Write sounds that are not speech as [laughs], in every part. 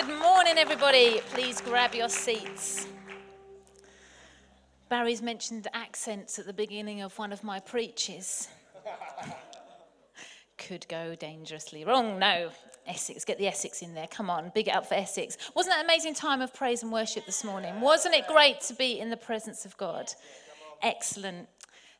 Good morning, everybody. Please grab your seats. Barry's mentioned accents at the beginning of one of my preaches. [laughs] Could go dangerously wrong. No, Essex, get the Essex in there. Come on, big it up for Essex. Wasn't that an amazing time of praise and worship this morning? Wasn't it great to be in the presence of God? Excellent.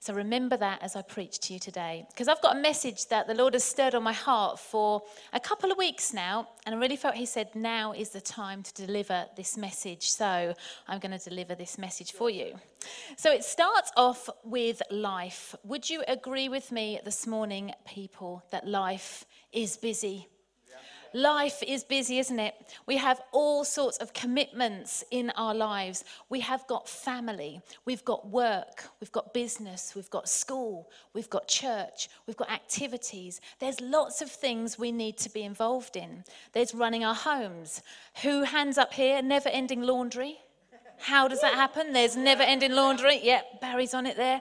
So remember that as I preach to you today. Because I've got a message that the Lord has stirred on my heart for a couple of weeks now. And I really felt He said, now is the time to deliver this message. So I'm going to deliver this message for you. So it starts off with life. Would you agree with me this morning, people, that life is busy? Life is busy, isn't it? We have all sorts of commitments in our lives. We have got family, we've got work, we've got business, we've got school, we've got church, we've got activities. There's lots of things we need to be involved in. There's running our homes. Who hands up here? Never ending laundry. How does that happen? There's never ending laundry. Yep, Barry's on it there.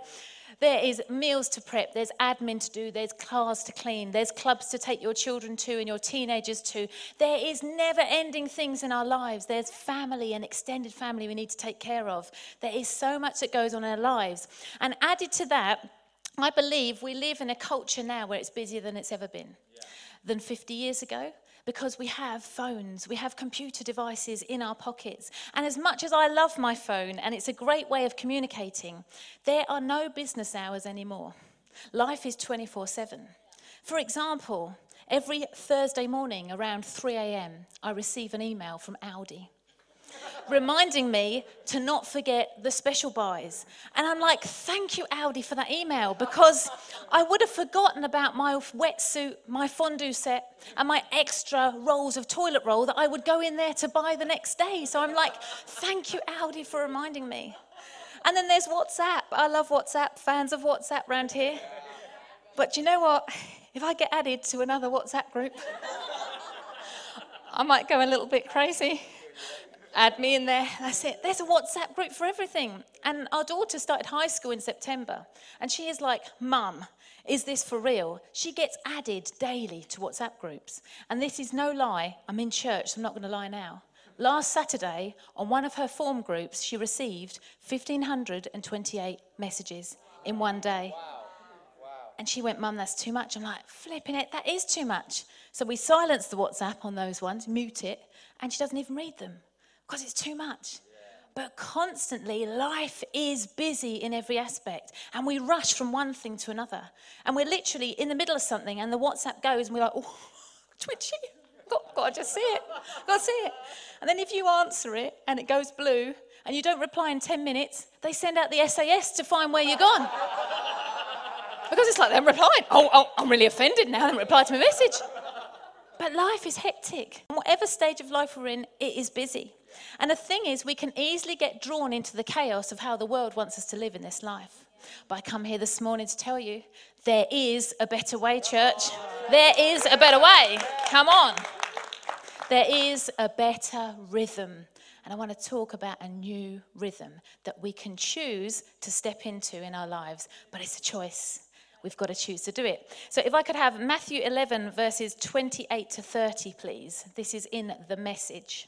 There is meals to prep, there's admin to do, there's cars to clean, there's clubs to take your children to and your teenagers to. There is never ending things in our lives. There's family and extended family we need to take care of. There is so much that goes on in our lives. And added to that, I believe we live in a culture now where it's busier than it's ever been. Yeah. Than 50 years ago, because we have phones, we have computer devices in our pockets. And as much as I love my phone and it's a great way of communicating, there are no business hours anymore. Life is 24 7. For example, every Thursday morning around 3 a.m., I receive an email from Aldi reminding me to not forget the special buys. And I'm like, thank you, Aldi, for that email because I would have forgotten about my wetsuit, my fondue set, and my extra rolls of toilet roll that I would go in there to buy the next day. So I'm like, thank you, Aldi, for reminding me. And then there's WhatsApp. I love WhatsApp, fans of WhatsApp around here. But you know what? If I get added to another WhatsApp group, [laughs] I might go a little bit crazy add me in there. That's it. There's a WhatsApp group for everything. And our daughter started high school in September. And she is like, Mum, is this for real? She gets added daily to WhatsApp groups. And this is no lie. I'm in church, so I'm not going to lie now. Last Saturday, on one of her form groups, she received 1,528 messages in one day. And she went, Mum, that's too much. I'm like, flipping it, that is too much. So we silence the WhatsApp on those ones, mute it, and she doesn't even read them because it's too much. But constantly, life is busy in every aspect. And we rush from one thing to another. And we're literally in the middle of something, and the WhatsApp goes, and we're like, oh, [laughs] twitchy. Got, got to just see it. Got to see it. And then if you answer it and it goes blue and you don't reply in 10 minutes, they send out the SAS to find where you're gone. [laughs] because it's like they're replying. Oh, oh, I'm really offended now. They haven't replied to my message. But life is hectic. Whatever stage of life we're in, it is busy. And the thing is, we can easily get drawn into the chaos of how the world wants us to live in this life. But I come here this morning to tell you there is a better way, church. There is a better way. Come on. There is a better rhythm. And I want to talk about a new rhythm that we can choose to step into in our lives. But it's a choice. We've got to choose to do it. So if I could have Matthew 11, verses 28 to 30, please. This is in the message.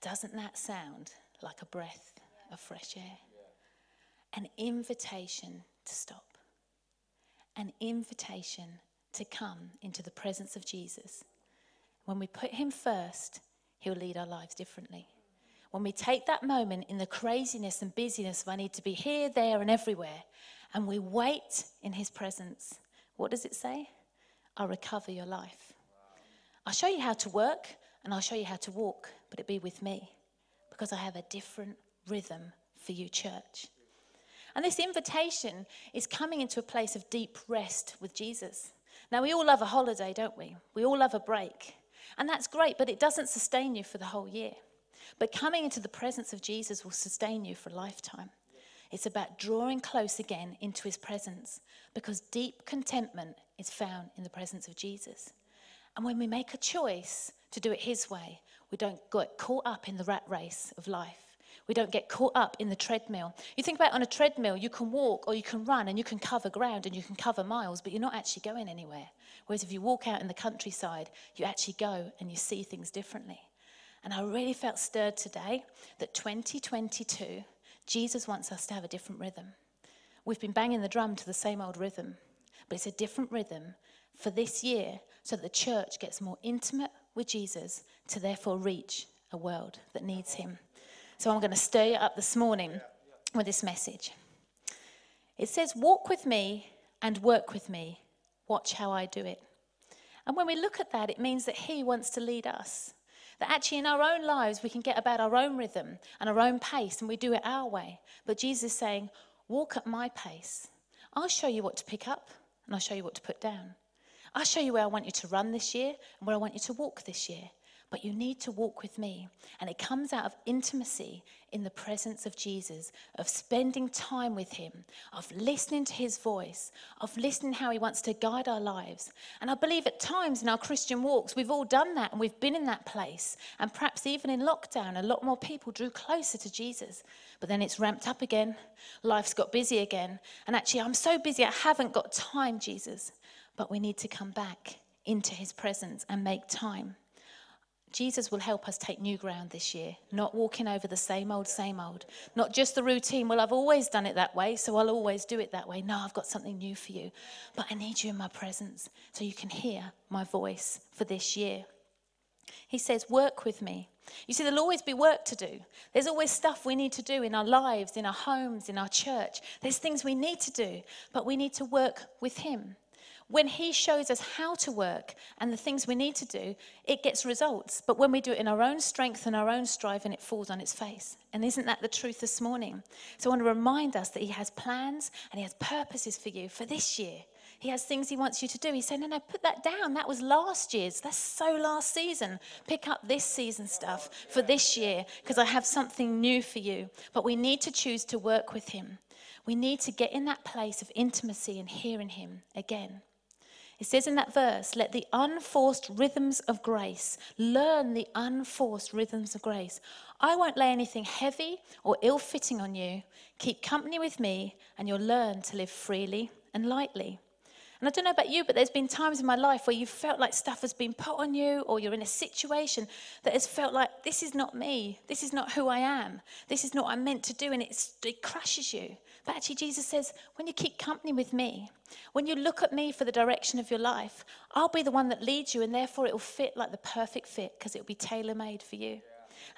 Doesn't that sound like a breath of fresh air? An invitation to stop, an invitation to come into the presence of Jesus. When we put Him first, He'll lead our lives differently. When we take that moment in the craziness and busyness of I need to be here, there, and everywhere, and we wait in His presence, what does it say? I'll recover your life. I'll show you how to work and I'll show you how to walk but it be with me because I have a different rhythm for you, church. And this invitation is coming into a place of deep rest with Jesus. Now, we all love a holiday, don't we? We all love a break. And that's great, but it doesn't sustain you for the whole year. But coming into the presence of Jesus will sustain you for a lifetime. It's about drawing close again into his presence because deep contentment is found in the presence of Jesus. And when we make a choice to do it his way, we don't get caught up in the rat race of life. We don't get caught up in the treadmill. You think about on a treadmill, you can walk or you can run and you can cover ground and you can cover miles, but you're not actually going anywhere. Whereas if you walk out in the countryside, you actually go and you see things differently. And I really felt stirred today that 2022, Jesus wants us to have a different rhythm. We've been banging the drum to the same old rhythm, but it's a different rhythm for this year so that the church gets more intimate with Jesus to therefore reach a world that needs him. So I'm going to stir you up this morning with this message. It says, Walk with me and work with me. Watch how I do it. And when we look at that, it means that he wants to lead us. That actually in our own lives, we can get about our own rhythm and our own pace and we do it our way. But Jesus is saying, Walk at my pace. I'll show you what to pick up and I'll show you what to put down. I'll show you where I want you to run this year and where I want you to walk this year but you need to walk with me. And it comes out of intimacy in the presence of Jesus, of spending time with him, of listening to his voice, of listening how he wants to guide our lives. And I believe at times in our Christian walks, we've all done that and we've been in that place. And perhaps even in lockdown, a lot more people drew closer to Jesus. But then it's ramped up again. Life's got busy again. And actually, I'm so busy, I haven't got time, Jesus. But we need to come back into his presence and make time. Jesus will help us take new ground this year, not walking over the same old, same old. Not just the routine, well, I've always done it that way, so I'll always do it that way. No, I've got something new for you. But I need you in my presence so you can hear my voice for this year. He says, Work with me. You see, there'll always be work to do. There's always stuff we need to do in our lives, in our homes, in our church. There's things we need to do, but we need to work with Him when He shows us how to work and the things we need to do, it gets results. But when we do it in our own strength and our own striving, it falls on its face. And isn't that the truth this morning? So I want to remind us that He has plans and He has purposes for you for this year. He has things he wants you to do. He said, No, no, put that down. That was last year's. That's so last season. Pick up this season stuff for this year because I have something new for you. But we need to choose to work with him. We need to get in that place of intimacy and hearing him again. It says in that verse, let the unforced rhythms of grace, learn the unforced rhythms of grace. I won't lay anything heavy or ill fitting on you. Keep company with me, and you'll learn to live freely and lightly. And I don't know about you, but there's been times in my life where you've felt like stuff has been put on you, or you're in a situation that has felt like this is not me, this is not who I am, this is not what I'm meant to do, and it crushes you. But actually, Jesus says, when you keep company with me, when you look at me for the direction of your life, I'll be the one that leads you, and therefore it will fit like the perfect fit because it will be tailor made for you.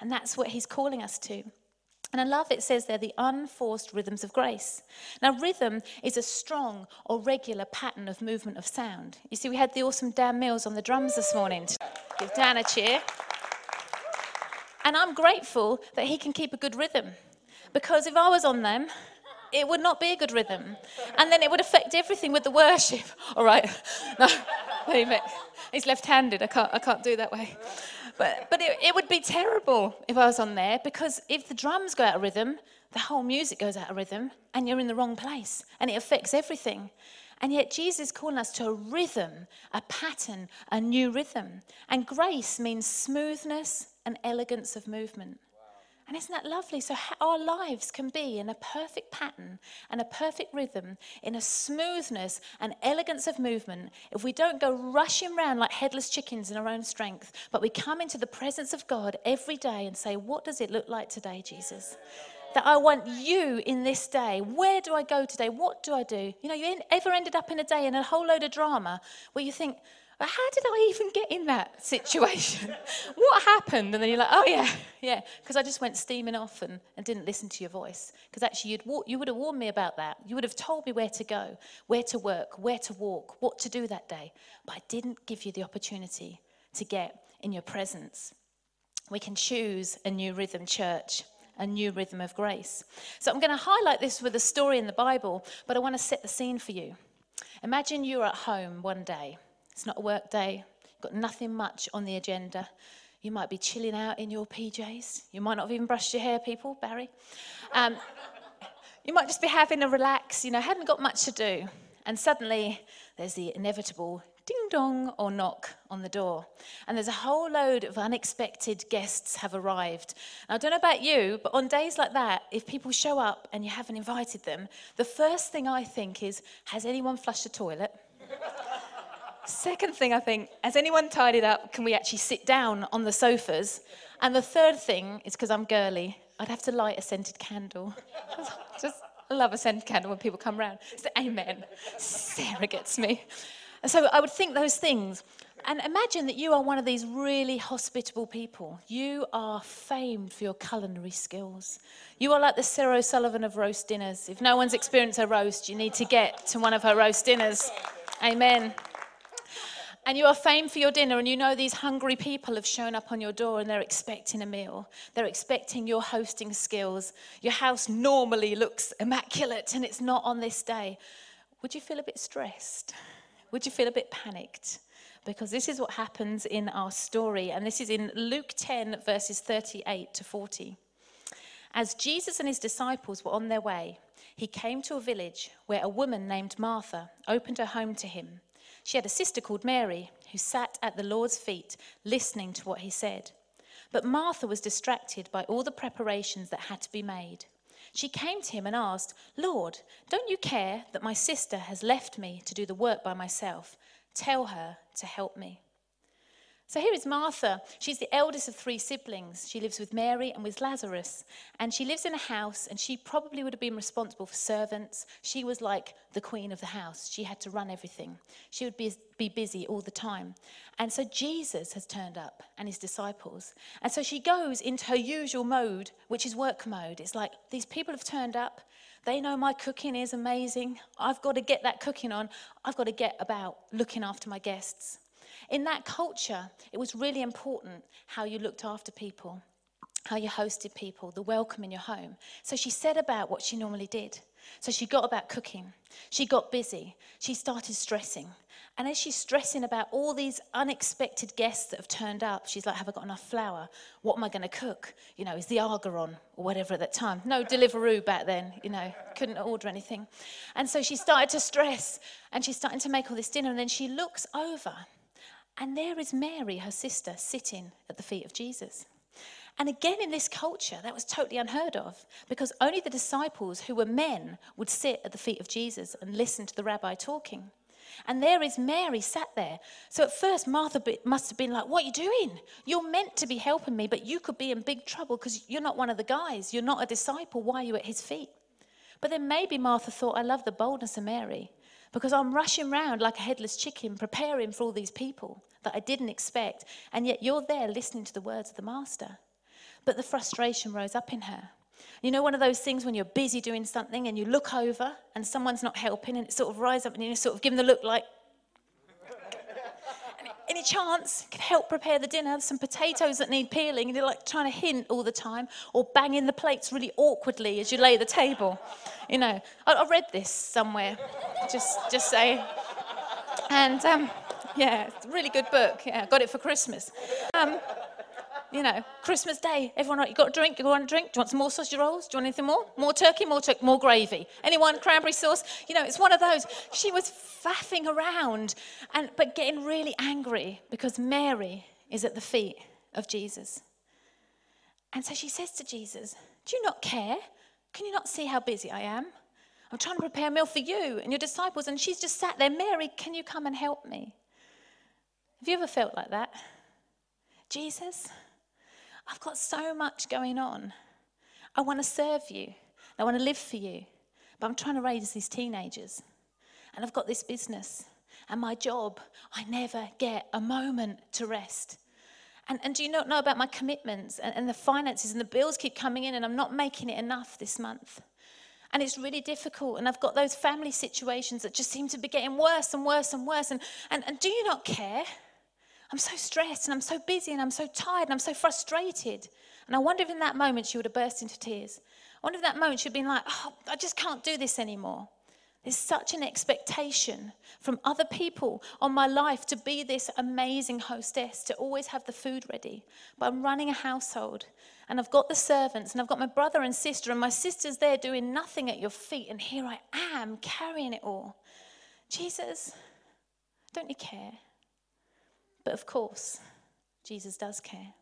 And that's what he's calling us to. And I love it says there the unforced rhythms of grace. Now, rhythm is a strong or regular pattern of movement of sound. You see, we had the awesome Dan Mills on the drums this morning. Give Dan a cheer. And I'm grateful that he can keep a good rhythm because if I was on them, it would not be a good rhythm. And then it would affect everything with the worship. [laughs] All right. [laughs] No, he's left handed. I can't, I can't do that way. But, but it, it would be terrible if I was on there because if the drums go out of rhythm, the whole music goes out of rhythm and you're in the wrong place and it affects everything. And yet, Jesus is calling us to a rhythm, a pattern, a new rhythm. And grace means smoothness and elegance of movement. And isn't that lovely? So, our lives can be in a perfect pattern and a perfect rhythm, in a smoothness and elegance of movement, if we don't go rushing around like headless chickens in our own strength, but we come into the presence of God every day and say, What does it look like today, Jesus? That I want you in this day. Where do I go today? What do I do? You know, you ever ended up in a day in a whole load of drama where you think, but how did I even get in that situation? [laughs] what happened? And then you're like, oh, yeah, yeah, because I just went steaming off and, and didn't listen to your voice. Because actually, you'd you would have warned me about that. You would have told me where to go, where to work, where to walk, what to do that day. But I didn't give you the opportunity to get in your presence. We can choose a new rhythm, church a new rhythm of grace. So I'm going to highlight this with a story in the Bible, but I want to set the scene for you. Imagine you're at home one day it's not a work day. got nothing much on the agenda. You might be chilling out in your PJs. You might not have even brushed your hair, people, Barry. Um, [laughs] you might just be having a relax, you know, hadn't got much to do. And suddenly there's the inevitable ding dong or knock on the door. And there's a whole load of unexpected guests have arrived. I don't know about you, but on days like that, if people show up and you haven't invited them, the first thing I think is, has anyone flushed the toilet? Second thing I think, has anyone tidied up? Can we actually sit down on the sofas? And the third thing is because I'm girly, I'd have to light a scented candle. [laughs] Just I love a scented candle when people come round. So, amen. Sarah gets me. And so I would think those things. And imagine that you are one of these really hospitable people. You are famed for your culinary skills. You are like the Sarah O'Sullivan of roast dinners. If no one's experienced a roast, you need to get to one of her roast dinners. Amen and you are famed for your dinner, and you know these hungry people have shown up on your door and they're expecting a meal. They're expecting your hosting skills. Your house normally looks immaculate, and it's not on this day. Would you feel a bit stressed? Would you feel a bit panicked? Because this is what happens in our story, and this is in Luke 10, verses 38 to 40. As Jesus and his disciples were on their way, he came to a village where a woman named Martha opened her home to him. She had a sister called Mary who sat at the Lord's feet listening to what he said. But Martha was distracted by all the preparations that had to be made. She came to him and asked, Lord, don't you care that my sister has left me to do the work by myself? Tell her to help me. So here is Martha. She's the eldest of three siblings. She lives with Mary and with Lazarus. And she lives in a house, and she probably would have been responsible for servants. She was like the queen of the house. She had to run everything. She would be, be busy all the time. And so Jesus has turned up and his disciples. And so she goes into her usual mode, which is work mode. It's like these people have turned up. They know my cooking is amazing. I've got to get that cooking on. I've got to get about looking after my guests. In that culture, it was really important how you looked after people, how you hosted people, the welcome in your home. So she said about what she normally did. So she got about cooking. She got busy. She started stressing. And as she's stressing about all these unexpected guests that have turned up, she's like, Have I got enough flour? What am I going to cook? You know, is the Aga on or whatever at that time? No Deliveroo back then, you know, couldn't order anything. And so she started to stress and she's starting to make all this dinner. And then she looks over and there is Mary, her sister, sitting at the feet of Jesus. And again, in this culture, that was totally unheard of because only the disciples who were men would sit at the feet of Jesus and listen to the rabbi talking. And there is Mary sat there. So at first, Martha must have been like, What are you doing? You're meant to be helping me, but you could be in big trouble because you're not one of the guys. You're not a disciple. Why are you at his feet? But then maybe Martha thought, I love the boldness of Mary because I'm rushing around like a headless chicken, preparing for all these people that I didn't expect. And yet you're there listening to the words of the Master. But the frustration rose up in her. You know, one of those things when you're busy doing something and you look over and someone's not helping and it sort of rises up and you sort of give them the look like, any chance? Can help prepare the dinner. Some potatoes that need peeling. And you're like trying to hint all the time or banging the plates really awkwardly as you lay the table. You know i, I read this somewhere just just say and um, yeah it's a really good book. Yeah got it for christmas. Um, you know, Christmas Day, everyone, you got a drink? You want a drink? Do you want some more sausage rolls? Do you want anything more? More turkey, more turkey, more gravy. Anyone? Cranberry sauce? You know, it's one of those. She was faffing around, and but getting really angry because Mary is at the feet of Jesus. And so she says to Jesus, Do you not care? Can you not see how busy I am? I'm trying to prepare a meal for you and your disciples, and she's just sat there. Mary, can you come and help me? Have you ever felt like that? Jesus, I've got so much going on. I want to serve you. I want to live for you. But I'm trying to raise these teenagers. And I've got this business and my job. I never get a moment to rest. And, and do you not know about my commitments and, and the finances and the bills keep coming in and I'm not making it enough this month? And it's really difficult. And I've got those family situations that just seem to be getting worse and worse and worse. And, and, and do you not care? I'm so stressed and I'm so busy and I'm so tired and I'm so frustrated. And I wonder if in that moment she would have burst into tears. I wonder if that moment she'd been like, oh, I just can't do this anymore. There's such an expectation from other people on my life to be this amazing hostess, to always have the food ready. But I'm running a household and I've got the servants and I've got my brother and sister, and my sister's there doing nothing at your feet, and here I am carrying it all. Jesus, don't you care? But of course, Jesus does care.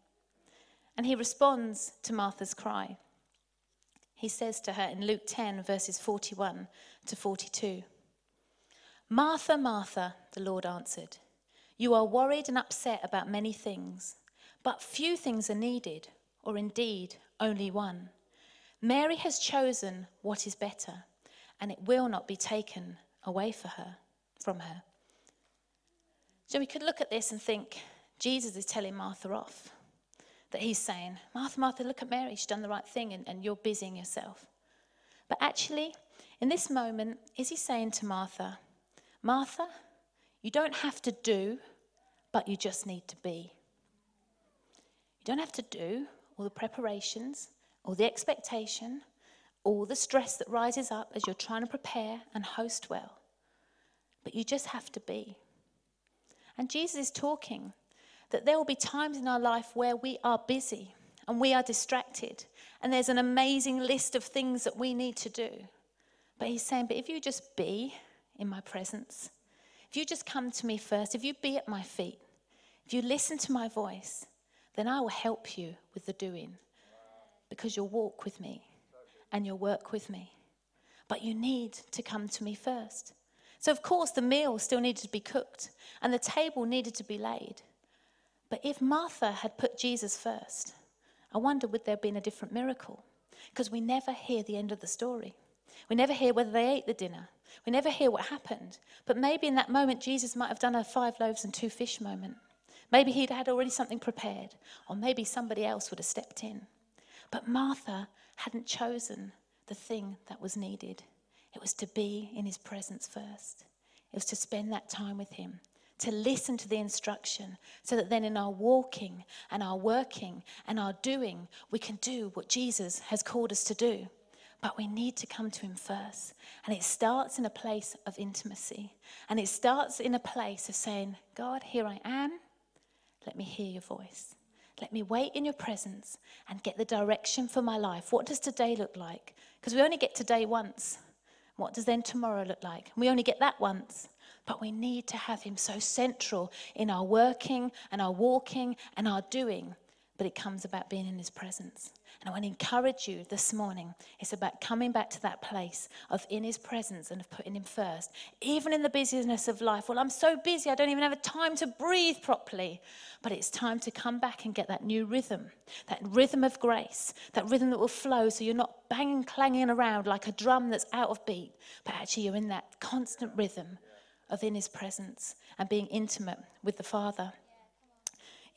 And he responds to Martha's cry. He says to her in Luke 10, verses 41 to 42 Martha, Martha, the Lord answered, you are worried and upset about many things, but few things are needed, or indeed only one. Mary has chosen what is better, and it will not be taken away for her, from her. So we could look at this and think Jesus is telling Martha off that he's saying, Martha, Martha, look at Mary. She's done the right thing and, and you're busying yourself. But actually, in this moment, is he saying to Martha, Martha, you don't have to do, but you just need to be. You don't have to do all the preparations, all the expectation, all the stress that rises up as you're trying to prepare and host well. But you just have to be. And Jesus is talking that there will be times in our life where we are busy and we are distracted, and there's an amazing list of things that we need to do. But he's saying, But if you just be in my presence, if you just come to me first, if you be at my feet, if you listen to my voice, then I will help you with the doing because you'll walk with me and you'll work with me. But you need to come to me first. So, of course, the meal still needed to be cooked and the table needed to be laid. But if Martha had put Jesus first, I wonder would there have been a different miracle? Because we never hear the end of the story. We never hear whether they ate the dinner. We never hear what happened. But maybe in that moment, Jesus might have done a five loaves and two fish moment. Maybe he'd had already something prepared, or maybe somebody else would have stepped in. But Martha hadn't chosen the thing that was needed. It was to be in his presence first, it was to spend that time with him, to listen to the instruction so that then in our walking and our working and our doing, we can do what Jesus has called us to do. But we need to come to Him first. And it starts in a place of intimacy. And it starts in a place of saying, God, here I am. Let me hear your voice. Let me wait in your presence and get the direction for my life. What does today look like? Because we only get today once. What does then tomorrow look like? We only get that once. But we need to have Him so central in our working and our walking and our doing. But it comes about being in His presence. And I want to encourage you this morning. It's about coming back to that place of in His presence and of putting Him first. Even in the busyness of life. Well, I'm so busy, I don't even have time to breathe properly. But it's time to come back and get that new rhythm, that rhythm of grace, that rhythm that will flow so you're not banging, clanging around like a drum that's out of beat, but actually you're in that constant rhythm of in his presence and being intimate with the Father.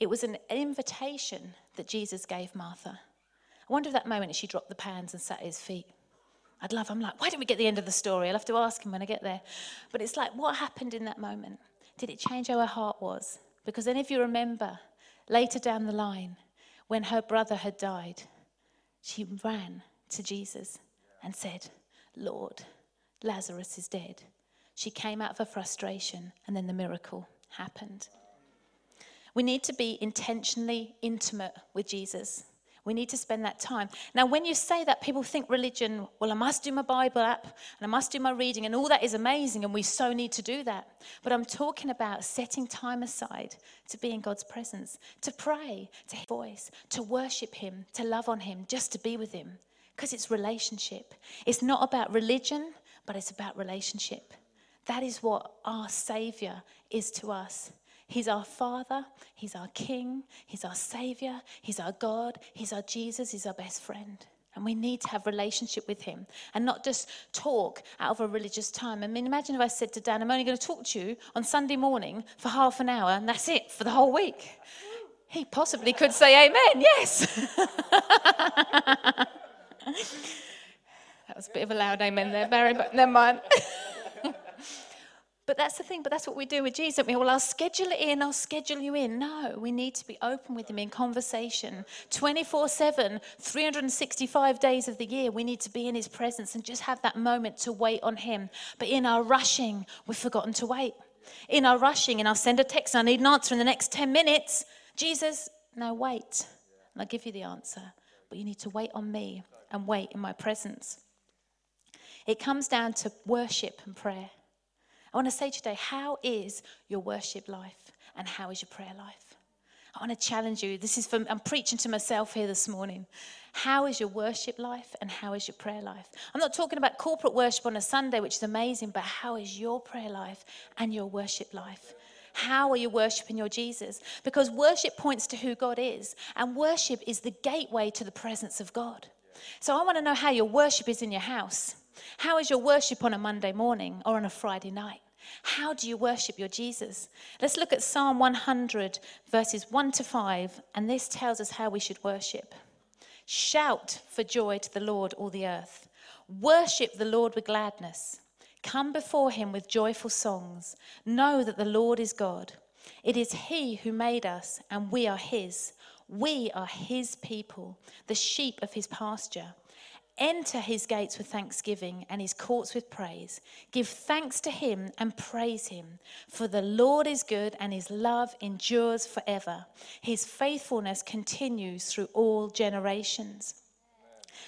It was an invitation that Jesus gave Martha. I wonder if that moment she dropped the pans and sat at his feet. I'd love, I'm like, why didn't we get the end of the story? I'll have to ask him when I get there. But it's like, what happened in that moment? Did it change how her heart was? Because then, if you remember, later down the line, when her brother had died, she ran to Jesus and said, Lord, Lazarus is dead. She came out of her frustration, and then the miracle happened. We need to be intentionally intimate with Jesus. We need to spend that time. Now, when you say that, people think religion, well, I must do my Bible app and I must do my reading, and all that is amazing, and we so need to do that. But I'm talking about setting time aside to be in God's presence, to pray, to hear his voice, to worship Him, to love on Him, just to be with Him. Because it's relationship. It's not about religion, but it's about relationship. That is what our Savior is to us. He's our Father, He's our King, He's our Savior, He's our God, He's our Jesus, He's our best friend. And we need to have relationship with him and not just talk out of a religious time. I mean, imagine if I said to Dan, I'm only going to talk to you on Sunday morning for half an hour and that's it for the whole week. He possibly could say amen, yes. [laughs] that was a bit of a loud amen there, Barry, but never mind. [laughs] But that's the thing, but that's what we do with Jesus. We, well, I'll schedule it in, I'll schedule you in. No, we need to be open with Him in conversation 24 7, 365 days of the year. We need to be in His presence and just have that moment to wait on Him. But in our rushing, we've forgotten to wait. In our rushing, and I'll send a text, I need an answer in the next 10 minutes. Jesus, no, wait. And I'll give you the answer. But you need to wait on me and wait in my presence. It comes down to worship and prayer. I want to say today, how is your worship life and how is your prayer life? I want to challenge you. This is from, I'm preaching to myself here this morning. How is your worship life and how is your prayer life? I'm not talking about corporate worship on a Sunday, which is amazing, but how is your prayer life and your worship life? How are you worshiping your Jesus? Because worship points to who God is, and worship is the gateway to the presence of God. So I want to know how your worship is in your house. How is your worship on a Monday morning or on a Friday night? How do you worship your Jesus? Let's look at Psalm 100, verses 1 to 5, and this tells us how we should worship. Shout for joy to the Lord, all the earth. Worship the Lord with gladness. Come before him with joyful songs. Know that the Lord is God. It is he who made us, and we are his. We are his people, the sheep of his pasture. Enter his gates with thanksgiving and his courts with praise. Give thanks to him and praise him. For the Lord is good and his love endures forever. His faithfulness continues through all generations.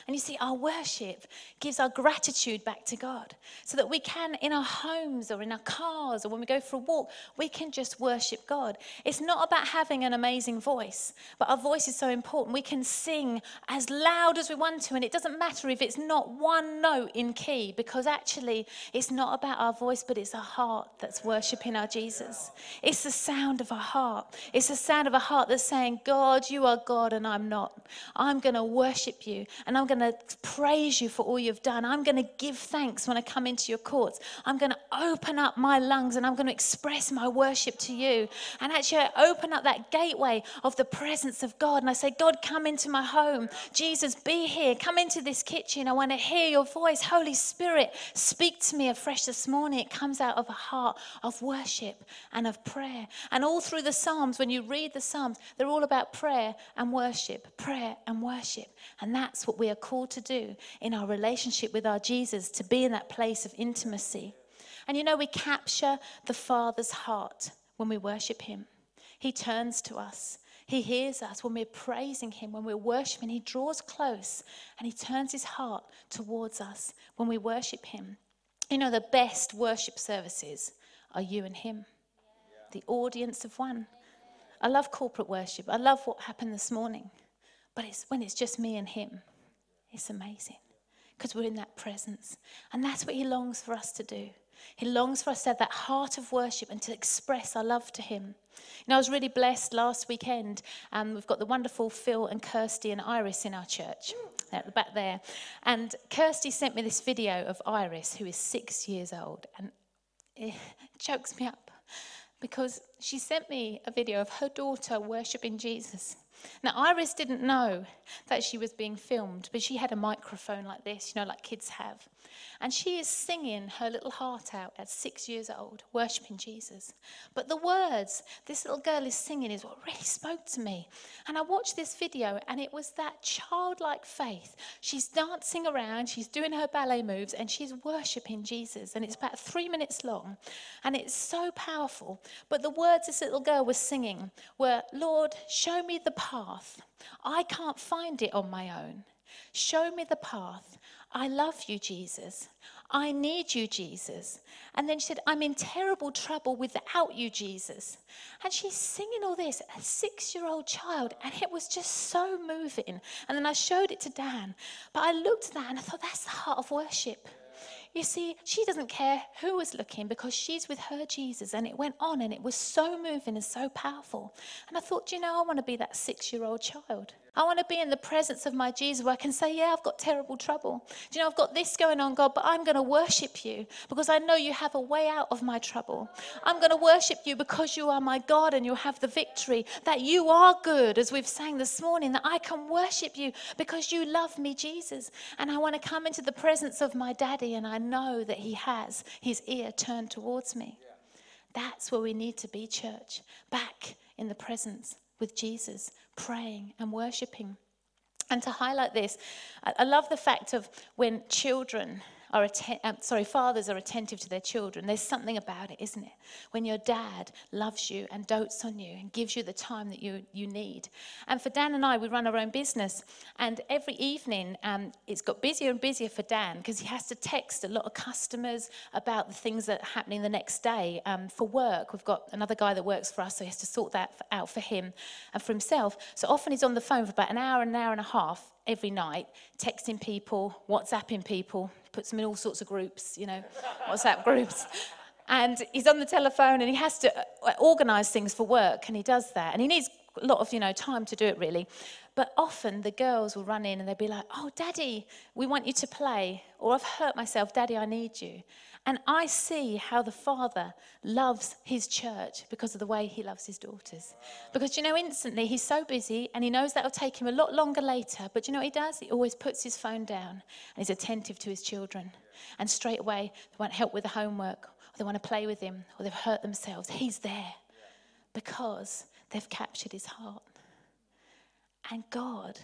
And you see, our worship gives our gratitude back to God so that we can, in our homes or in our cars or when we go for a walk, we can just worship God. It's not about having an amazing voice, but our voice is so important. We can sing as loud as we want to, and it doesn't matter if it's not one note in key because actually it's not about our voice, but it's our heart that's worshiping our Jesus. It's the sound of our heart. It's the sound of a heart that's saying, God, you are God and I'm not. I'm going to worship you and I'm going going to praise you for all you've done. I'm going to give thanks when I come into your courts. I'm going to open up my lungs and I'm going to express my worship to you. And actually, I open up that gateway of the presence of God and I say, God, come into my home. Jesus, be here. Come into this kitchen. I want to hear your voice. Holy Spirit, speak to me afresh this morning. It comes out of a heart of worship and of prayer. And all through the Psalms, when you read the Psalms, they're all about prayer and worship, prayer and worship. And that's what we are called to do in our relationship with our Jesus, to be in that place of intimacy. And you know, we capture the Father's heart when we worship Him. He turns to us. He hears us when we're praising Him, when we're worshiping. He draws close and He turns His heart towards us when we worship Him. You know, the best worship services are you and Him, the audience of one. I love corporate worship. I love what happened this morning, but it's when it's just me and Him. It's amazing because we're in that presence. And that's what He longs for us to do. He longs for us to have that heart of worship and to express our love to Him. You know, I was really blessed last weekend. Um, we've got the wonderful Phil and Kirsty and Iris in our church at the back there. And Kirsty sent me this video of Iris, who is six years old. And it [laughs] chokes me up because she sent me a video of her daughter worshipping Jesus. Now, Iris didn't know that she was being filmed, but she had a microphone like this, you know, like kids have. And she is singing her little heart out at six years old, worshipping Jesus. But the words this little girl is singing is what really spoke to me. And I watched this video, and it was that childlike faith. She's dancing around, she's doing her ballet moves, and she's worshipping Jesus. And it's about three minutes long, and it's so powerful. But the words this little girl was singing were, Lord, show me the path. I can't find it on my own. Show me the path. I love you, Jesus. I need you, Jesus. And then she said, I'm in terrible trouble without you, Jesus. And she's singing all this, a six year old child, and it was just so moving. And then I showed it to Dan. But I looked at that and I thought, that's the heart of worship. You see, she doesn't care who was looking because she's with her Jesus. And it went on and it was so moving and so powerful. And I thought, you know, I want to be that six year old child. I want to be in the presence of my Jesus where I can say, Yeah, I've got terrible trouble. Do you know, I've got this going on, God, but I'm going to worship you because I know you have a way out of my trouble. I'm going to worship you because you are my God and you have the victory, that you are good, as we've sang this morning, that I can worship you because you love me, Jesus. And I want to come into the presence of my daddy and I know that he has his ear turned towards me. That's where we need to be, church. Back in the presence with Jesus, praying and worshiping. And to highlight this, I love the fact of when children are atten- um, sorry, fathers are attentive to their children. There's something about it, isn't it? When your dad loves you and dotes on you and gives you the time that you, you need. And for Dan and I, we run our own business. And every evening, um, it's got busier and busier for Dan because he has to text a lot of customers about the things that are happening the next day. Um, for work, we've got another guy that works for us, so he has to sort that out for him and for himself. So often he's on the phone for about an hour, an hour and a half every night, texting people, WhatsApping people, puts them in all sorts of groups, you know, [laughs] WhatsApp groups. And he's on the telephone and he has to uh, organize things for work and he does that. And he needs a lot of, you know, time to do it really. But often the girls will run in and they'll be like, oh, daddy, we want you to play. Or I've hurt myself, daddy, I need you. And I see how the Father loves his church because of the way he loves his daughters. Because, you know, instantly he's so busy and he knows that'll take him a lot longer later. But you know what he does? He always puts his phone down and he's attentive to his children. And straight away, they want help with the homework or they want to play with him or they've hurt themselves. He's there because they've captured his heart. And God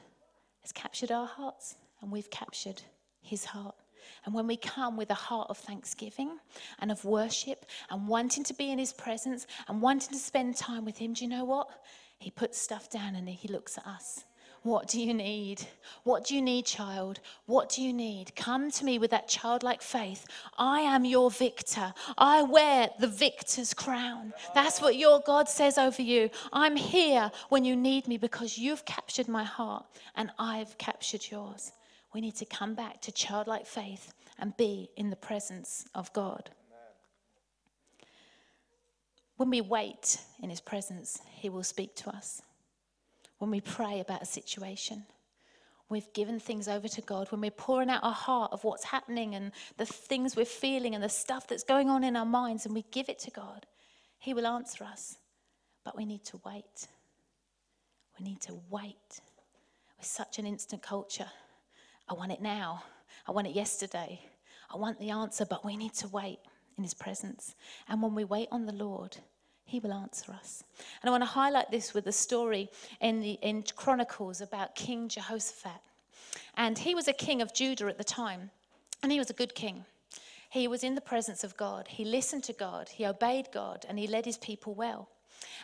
has captured our hearts and we've captured his heart. And when we come with a heart of thanksgiving and of worship and wanting to be in his presence and wanting to spend time with him, do you know what? He puts stuff down and he looks at us. What do you need? What do you need, child? What do you need? Come to me with that childlike faith. I am your victor. I wear the victor's crown. That's what your God says over you. I'm here when you need me because you've captured my heart and I've captured yours. We need to come back to childlike faith and be in the presence of God. When we wait in His presence, He will speak to us. When we pray about a situation, we've given things over to God, when we're pouring out our heart of what's happening and the things we're feeling and the stuff that's going on in our minds, and we give it to God, He will answer us. But we need to wait. We need to wait. We're such an instant culture. I want it now. I want it yesterday. I want the answer, but we need to wait in His presence. And when we wait on the Lord, He will answer us. And I want to highlight this with a story in, the, in Chronicles about King Jehoshaphat. And he was a king of Judah at the time, and he was a good king. He was in the presence of God. He listened to God. He obeyed God, and he led his people well.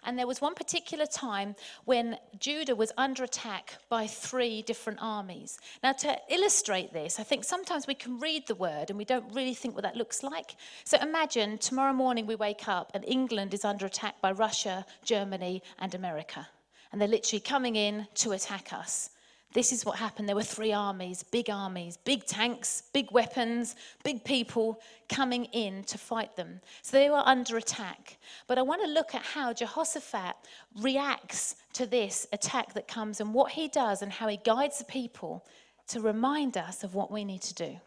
And there was one particular time when Judah was under attack by three different armies. Now, to illustrate this, I think sometimes we can read the word and we don't really think what that looks like. So imagine tomorrow morning we wake up and England is under attack by Russia, Germany, and America. And they're literally coming in to attack us. This is what happened. There were three armies, big armies, big tanks, big weapons, big people coming in to fight them. So they were under attack. But I want to look at how Jehoshaphat reacts to this attack that comes and what he does and how he guides the people to remind us of what we need to do.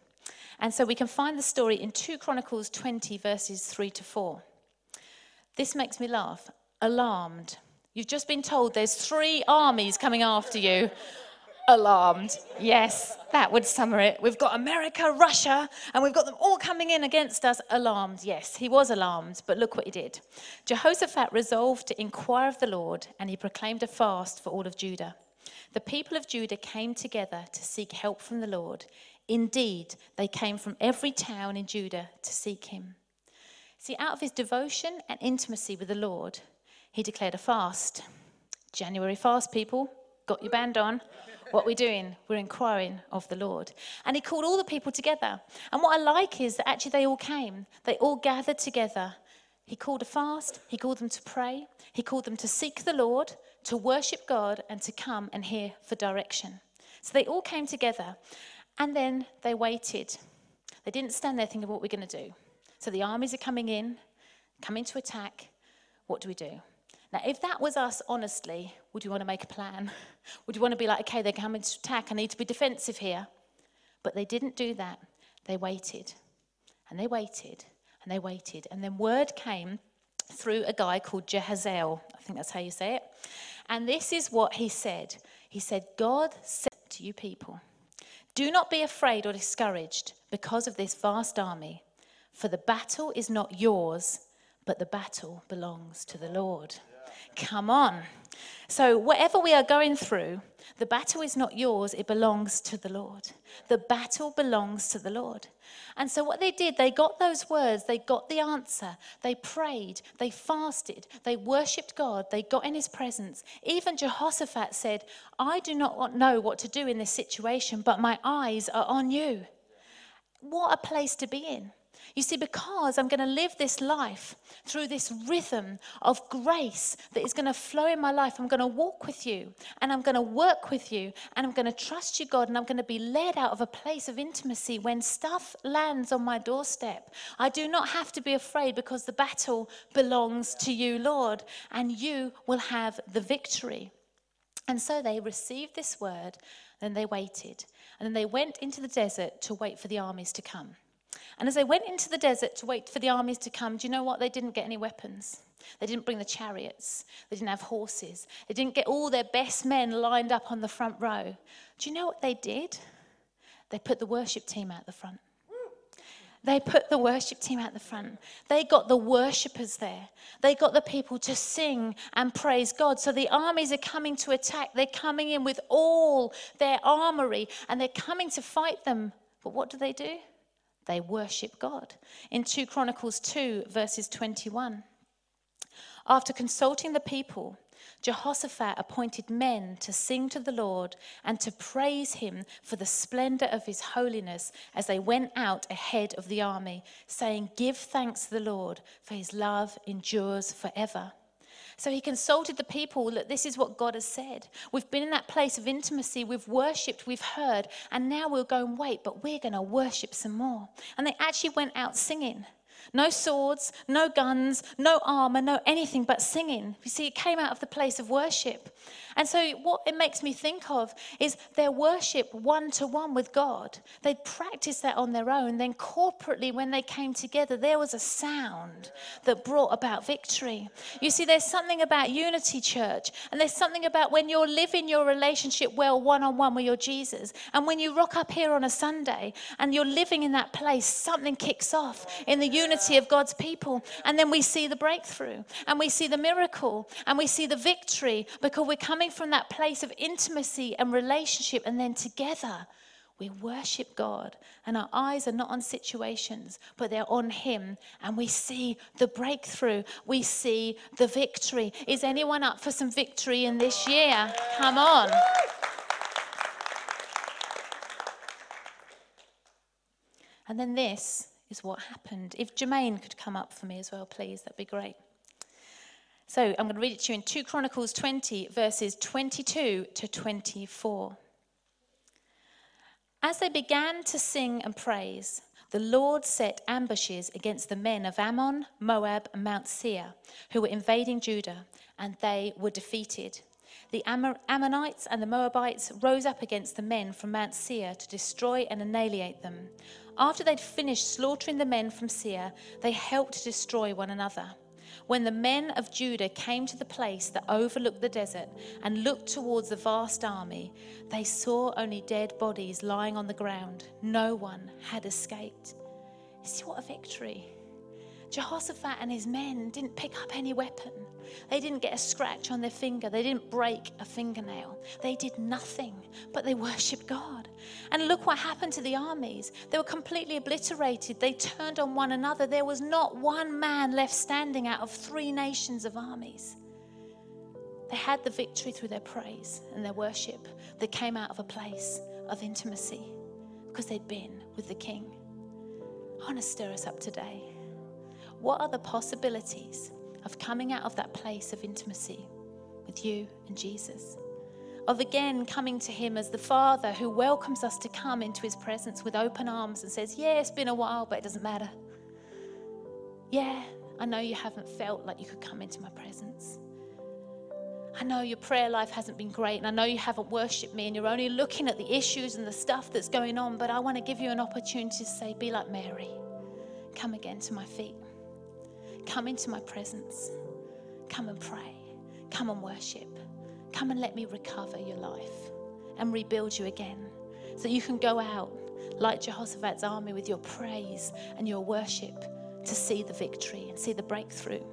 And so we can find the story in 2 Chronicles 20, verses 3 to 4. This makes me laugh. Alarmed. You've just been told there's three armies coming after you alarmed. Yes, that would summer it. We've got America, Russia, and we've got them all coming in against us. Alarmed. Yes, he was alarmed, but look what he did. Jehoshaphat resolved to inquire of the Lord, and he proclaimed a fast for all of Judah. The people of Judah came together to seek help from the Lord. Indeed, they came from every town in Judah to seek him. See, out of his devotion and intimacy with the Lord, he declared a fast. January fast, people. Got your band on what we're doing, we're inquiring of the Lord. And he called all the people together. And what I like is that actually they all came, they all gathered together. He called a fast, he called them to pray, he called them to seek the Lord, to worship God, and to come and hear for direction. So they all came together and then they waited. They didn't stand there thinking, what we're going to do. So the armies are coming in, coming to attack. What do we do? Now, if that was us honestly, would you want to make a plan? [laughs] Would you want to be like, okay, they're coming to attack, I need to be defensive here? But they didn't do that. They waited, and they waited, and they waited. And then word came through a guy called Jahaziel. I think that's how you say it. And this is what he said He said, God said to you people, do not be afraid or discouraged because of this vast army, for the battle is not yours but the battle belongs to the Lord. Come on. So, whatever we are going through, the battle is not yours, it belongs to the Lord. The battle belongs to the Lord. And so, what they did, they got those words, they got the answer, they prayed, they fasted, they worshipped God, they got in his presence. Even Jehoshaphat said, I do not know what to do in this situation, but my eyes are on you. What a place to be in. You see, because I'm going to live this life through this rhythm of grace that is going to flow in my life, I'm going to walk with you and I'm going to work with you and I'm going to trust you, God, and I'm going to be led out of a place of intimacy when stuff lands on my doorstep. I do not have to be afraid because the battle belongs to you, Lord, and you will have the victory. And so they received this word, then they waited. And then they went into the desert to wait for the armies to come. And as they went into the desert to wait for the armies to come, do you know what? They didn't get any weapons. They didn't bring the chariots. They didn't have horses. They didn't get all their best men lined up on the front row. Do you know what they did? They put the worship team out the front. They put the worship team out the front. They got the worshippers there. They got the people to sing and praise God. So the armies are coming to attack. They're coming in with all their armory and they're coming to fight them. But what do they do? They worship God. In 2 Chronicles 2, verses 21. After consulting the people, Jehoshaphat appointed men to sing to the Lord and to praise him for the splendor of his holiness as they went out ahead of the army, saying, Give thanks to the Lord, for his love endures forever. So he consulted the people that this is what God has said. We've been in that place of intimacy, we've worshipped, we've heard, and now we'll go and wait, but we're going to worship some more. And they actually went out singing. No swords, no guns, no armor, no anything but singing. You see, it came out of the place of worship. And so, what it makes me think of is their worship one to one with God. They'd practiced that on their own. Then, corporately, when they came together, there was a sound that brought about victory. You see, there's something about unity, church, and there's something about when you're living your relationship well one on one with your Jesus. And when you rock up here on a Sunday and you're living in that place, something kicks off in the unity of God's people. And then we see the breakthrough, and we see the miracle, and we see the victory because we're coming from that place of intimacy and relationship, and then together we worship God, and our eyes are not on situations, but they're on Him, and we see the breakthrough, we see the victory. Is anyone up for some victory in this year? Come on. And then this is what happened. If Jermaine could come up for me as well, please, that'd be great. So I'm going to read it to you in 2 Chronicles 20, verses 22 to 24. As they began to sing and praise, the Lord set ambushes against the men of Ammon, Moab, and Mount Seir, who were invading Judah, and they were defeated. The Ammonites and the Moabites rose up against the men from Mount Seir to destroy and annihilate them. After they'd finished slaughtering the men from Seir, they helped destroy one another. When the men of Judah came to the place that overlooked the desert and looked towards the vast army, they saw only dead bodies lying on the ground. No one had escaped. See what a victory! Jehoshaphat and his men didn't pick up any weapon. They didn't get a scratch on their finger. They didn't break a fingernail. They did nothing, but they worshiped God. And look what happened to the armies. They were completely obliterated. They turned on one another. There was not one man left standing out of three nations of armies. They had the victory through their praise and their worship that came out of a place of intimacy because they'd been with the King. I want to stir us up today. What are the possibilities of coming out of that place of intimacy with you and Jesus? Of again coming to Him as the Father who welcomes us to come into His presence with open arms and says, Yeah, it's been a while, but it doesn't matter. Yeah, I know you haven't felt like you could come into my presence. I know your prayer life hasn't been great, and I know you haven't worshiped me, and you're only looking at the issues and the stuff that's going on, but I want to give you an opportunity to say, Be like Mary. Come again to my feet. Come into my presence. Come and pray. Come and worship. Come and let me recover your life and rebuild you again so you can go out like Jehoshaphat's army with your praise and your worship to see the victory and see the breakthrough.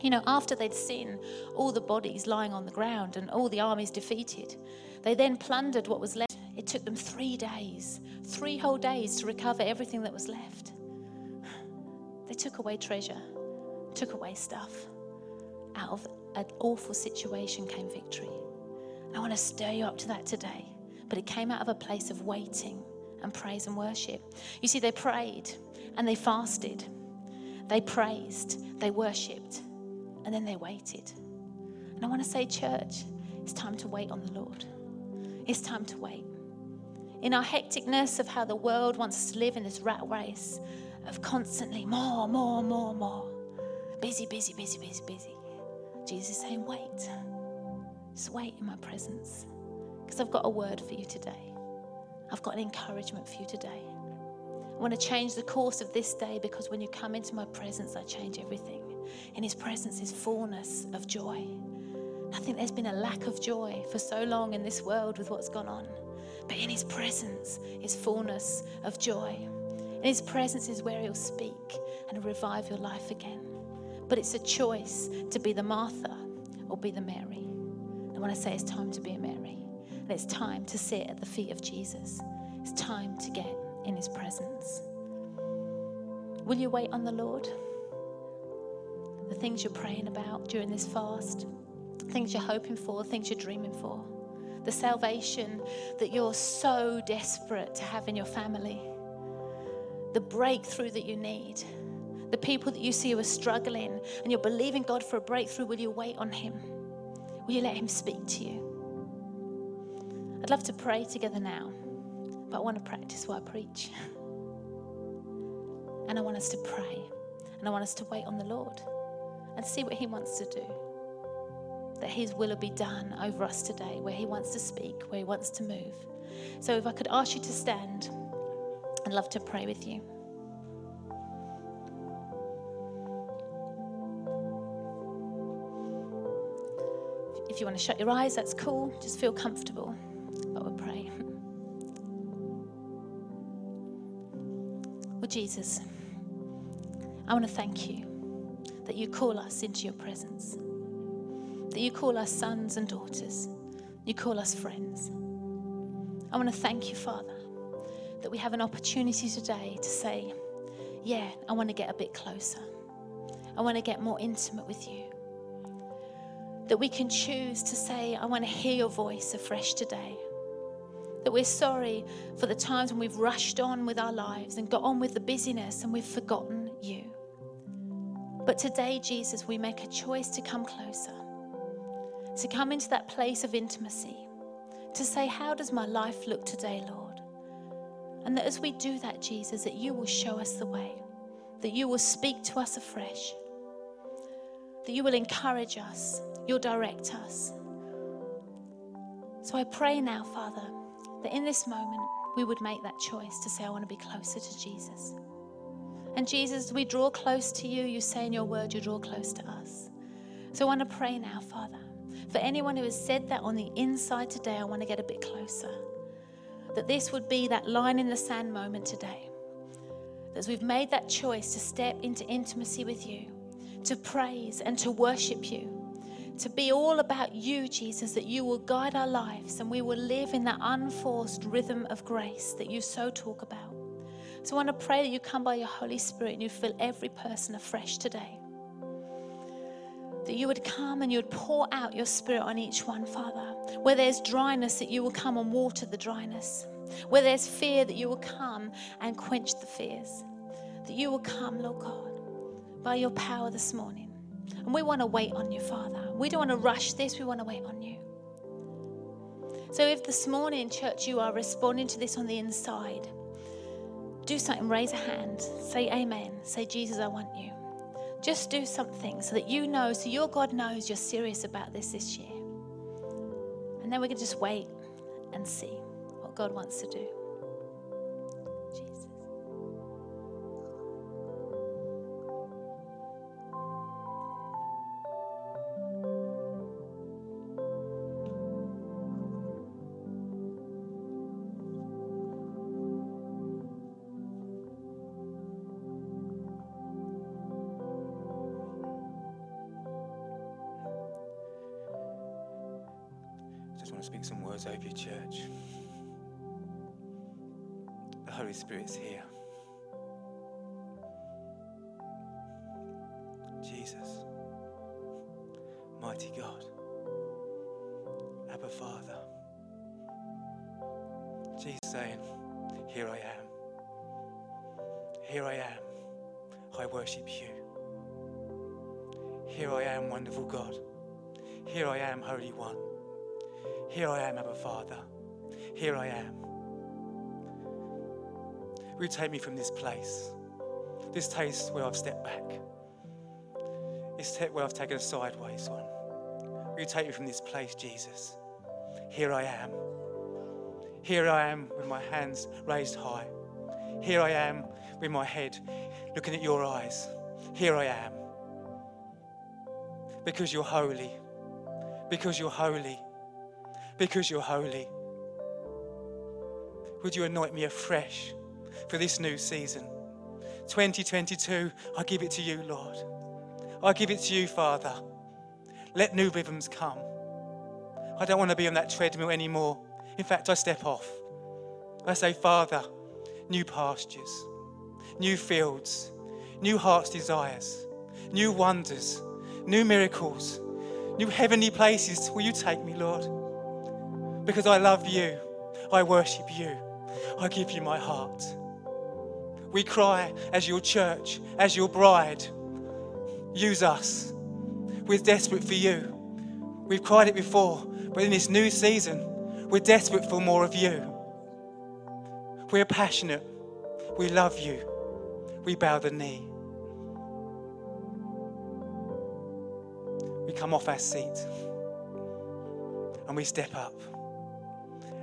You know, after they'd seen all the bodies lying on the ground and all the armies defeated, they then plundered what was left. It took them three days, three whole days to recover everything that was left. They took away treasure, took away stuff. Out of an awful situation came victory. I want to stir you up to that today. But it came out of a place of waiting and praise and worship. You see, they prayed and they fasted, they praised, they worshipped, and then they waited. And I want to say, church, it's time to wait on the Lord. It's time to wait. In our hecticness of how the world wants us to live in this rat race of constantly more, more, more, more, busy, busy, busy, busy, busy, Jesus is saying, wait. Just wait in my presence. Because I've got a word for you today. I've got an encouragement for you today. I want to change the course of this day because when you come into my presence, I change everything. In His presence is fullness of joy. I think there's been a lack of joy for so long in this world with what's gone on. But in His presence is fullness of joy. In His presence is where He'll speak and revive your life again. But it's a choice to be the Martha or be the Mary. And when I say it's time to be a Mary. And it's time to sit at the feet of Jesus. It's time to get in his presence. Will you wait on the Lord? The things you're praying about during this fast, things you're hoping for, things you're dreaming for, the salvation that you're so desperate to have in your family, the breakthrough that you need, the people that you see who are struggling and you're believing God for a breakthrough. Will you wait on Him? Will you let Him speak to you? I'd love to pray together now, but I want to practice what I preach. [laughs] And I want us to pray, and I want us to wait on the Lord and see what He wants to do. That His will will be done over us today, where He wants to speak, where He wants to move. So if I could ask you to stand, I'd love to pray with you. If you want to shut your eyes, that's cool. Just feel comfortable. But we'll pray. Well, [laughs] oh, Jesus, I want to thank you that you call us into your presence, that you call us sons and daughters, you call us friends. I want to thank you, Father, that we have an opportunity today to say, Yeah, I want to get a bit closer. I want to get more intimate with you that we can choose to say, I want to hear your voice afresh today. That we're sorry for the times when we've rushed on with our lives and got on with the busyness and we've forgotten you. But today, Jesus, we make a choice to come closer, to come into that place of intimacy, to say, How does my life look today, Lord? And that as we do that, Jesus, that you will show us the way, that you will speak to us afresh, that you will encourage us, You'll direct us. So I pray now, Father, that in this moment we would make that choice to say, I want to be closer to Jesus. And Jesus, we draw close to you. You say in your word, you draw close to us. So I want to pray now, Father, for anyone who has said that on the inside today, I want to get a bit closer. That this would be that line in the sand moment today. That As we've made that choice to step into intimacy with you, to praise and to worship you to be all about you, Jesus, that you will guide our lives and we will live in that unforced rhythm of grace that you so talk about. So I want to pray that you come by your Holy Spirit and you fill every person afresh today. That you would come and you would pour out your Spirit on each one, Father. Where there's dryness, that you will come and water the dryness. Where there's fear, that you will come and quench the fears. That you will come, Lord God, by your power this morning. And we want to wait on you, Father. We don't want to rush this, we want to wait on you. So if this morning, church, you are responding to this on the inside, do something, raise a hand, say amen, say, Jesus, I want you. Just do something so that you know, so your God knows you're serious about this this year. And then we can just wait and see what God wants to do. Just want to speak some words over your church. The Holy Spirit's here. Jesus, mighty God, Abba Father. Jesus saying, Here I am. Here I am. I worship you. Here I am, wonderful God. Here I am, Holy One. Here I am, Abba Father. Here I am. Will you take me from this place? This place where I've stepped back. This place where I've taken a sideways one. Will you take me from this place, Jesus? Here I am. Here I am with my hands raised high. Here I am with my head looking at your eyes. Here I am. Because you're holy. Because you're holy. Because you're holy. Would you anoint me afresh for this new season? 2022, I give it to you, Lord. I give it to you, Father. Let new rhythms come. I don't want to be on that treadmill anymore. In fact, I step off. I say, Father, new pastures, new fields, new heart's desires, new wonders, new miracles, new heavenly places. Will you take me, Lord? Because I love you, I worship you, I give you my heart. We cry as your church, as your bride. Use us. We're desperate for you. We've cried it before, but in this new season, we're desperate for more of you. We're passionate. We love you. We bow the knee. We come off our seat and we step up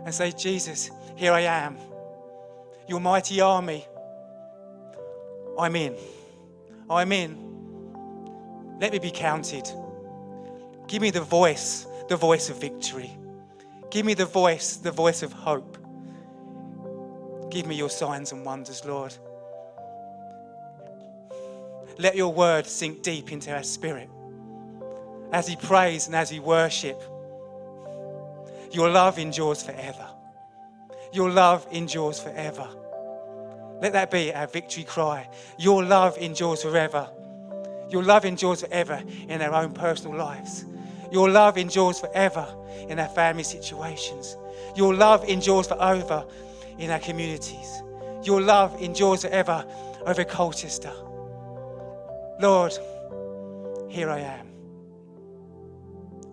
and say, Jesus, here I am. Your mighty army. I'm in. I'm in. Let me be counted. Give me the voice, the voice of victory. Give me the voice, the voice of hope. Give me your signs and wonders, Lord. Let your word sink deep into our spirit as he prays and as he worship. Your love endures forever. Your love endures forever. Let that be our victory cry. Your love endures forever. Your love endures forever in our own personal lives. Your love endures forever in our family situations. Your love endures forever in our communities. Your love endures forever over Colchester. Lord, here I am.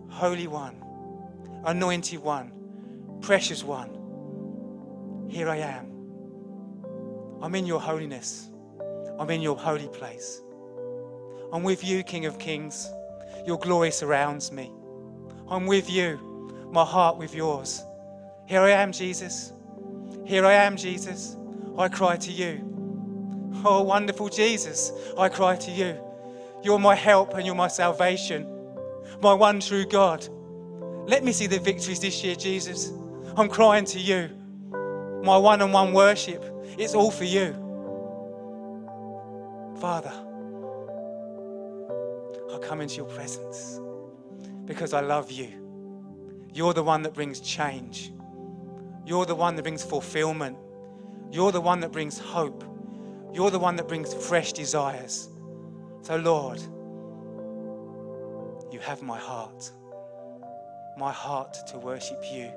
Holy One, Anointed One, Precious One, here I am. I'm in your holiness. I'm in your holy place. I'm with you, King of Kings. Your glory surrounds me. I'm with you, my heart with yours. Here I am, Jesus. Here I am, Jesus. I cry to you. Oh, wonderful Jesus, I cry to you. You're my help and you're my salvation, my one true God. Let me see the victories this year, Jesus. I'm crying to you. My one on one worship, it's all for you. Father, I come into your presence because I love you. You're the one that brings change. You're the one that brings fulfillment. You're the one that brings hope. You're the one that brings fresh desires. So, Lord, you have my heart, my heart to worship you.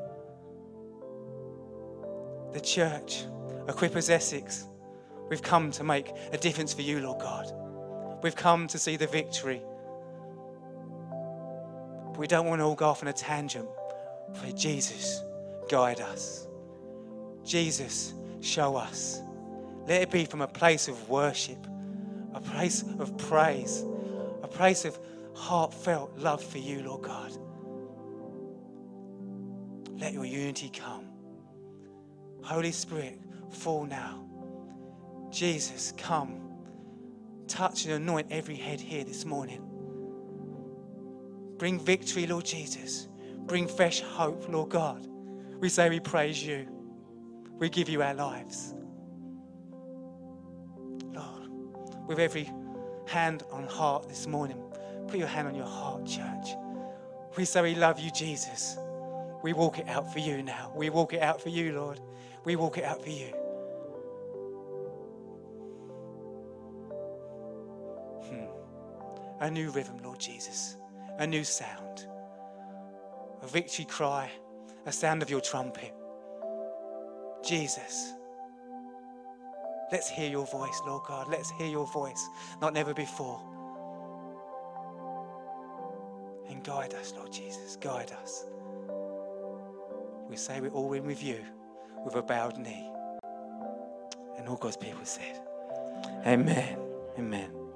The church, Equippers Essex, we've come to make a difference for you, Lord God. We've come to see the victory. But we don't want to all go off on a tangent. For Jesus, guide us. Jesus, show us. Let it be from a place of worship, a place of praise, a place of heartfelt love for you, Lord God. Let your unity come. Holy Spirit, fall now. Jesus, come. Touch and anoint every head here this morning. Bring victory, Lord Jesus. Bring fresh hope, Lord God. We say we praise you. We give you our lives. Lord, with every hand on heart this morning, put your hand on your heart, church. We say we love you, Jesus. We walk it out for you now. We walk it out for you, Lord. We walk it out for you. Hmm. A new rhythm, Lord Jesus. A new sound. A victory cry. A sound of your trumpet. Jesus. Let's hear your voice, Lord God. Let's hear your voice, not never before. And guide us, Lord Jesus. Guide us. We say we're all in with you with a bowed knee. And all God's people said, Amen. Amen.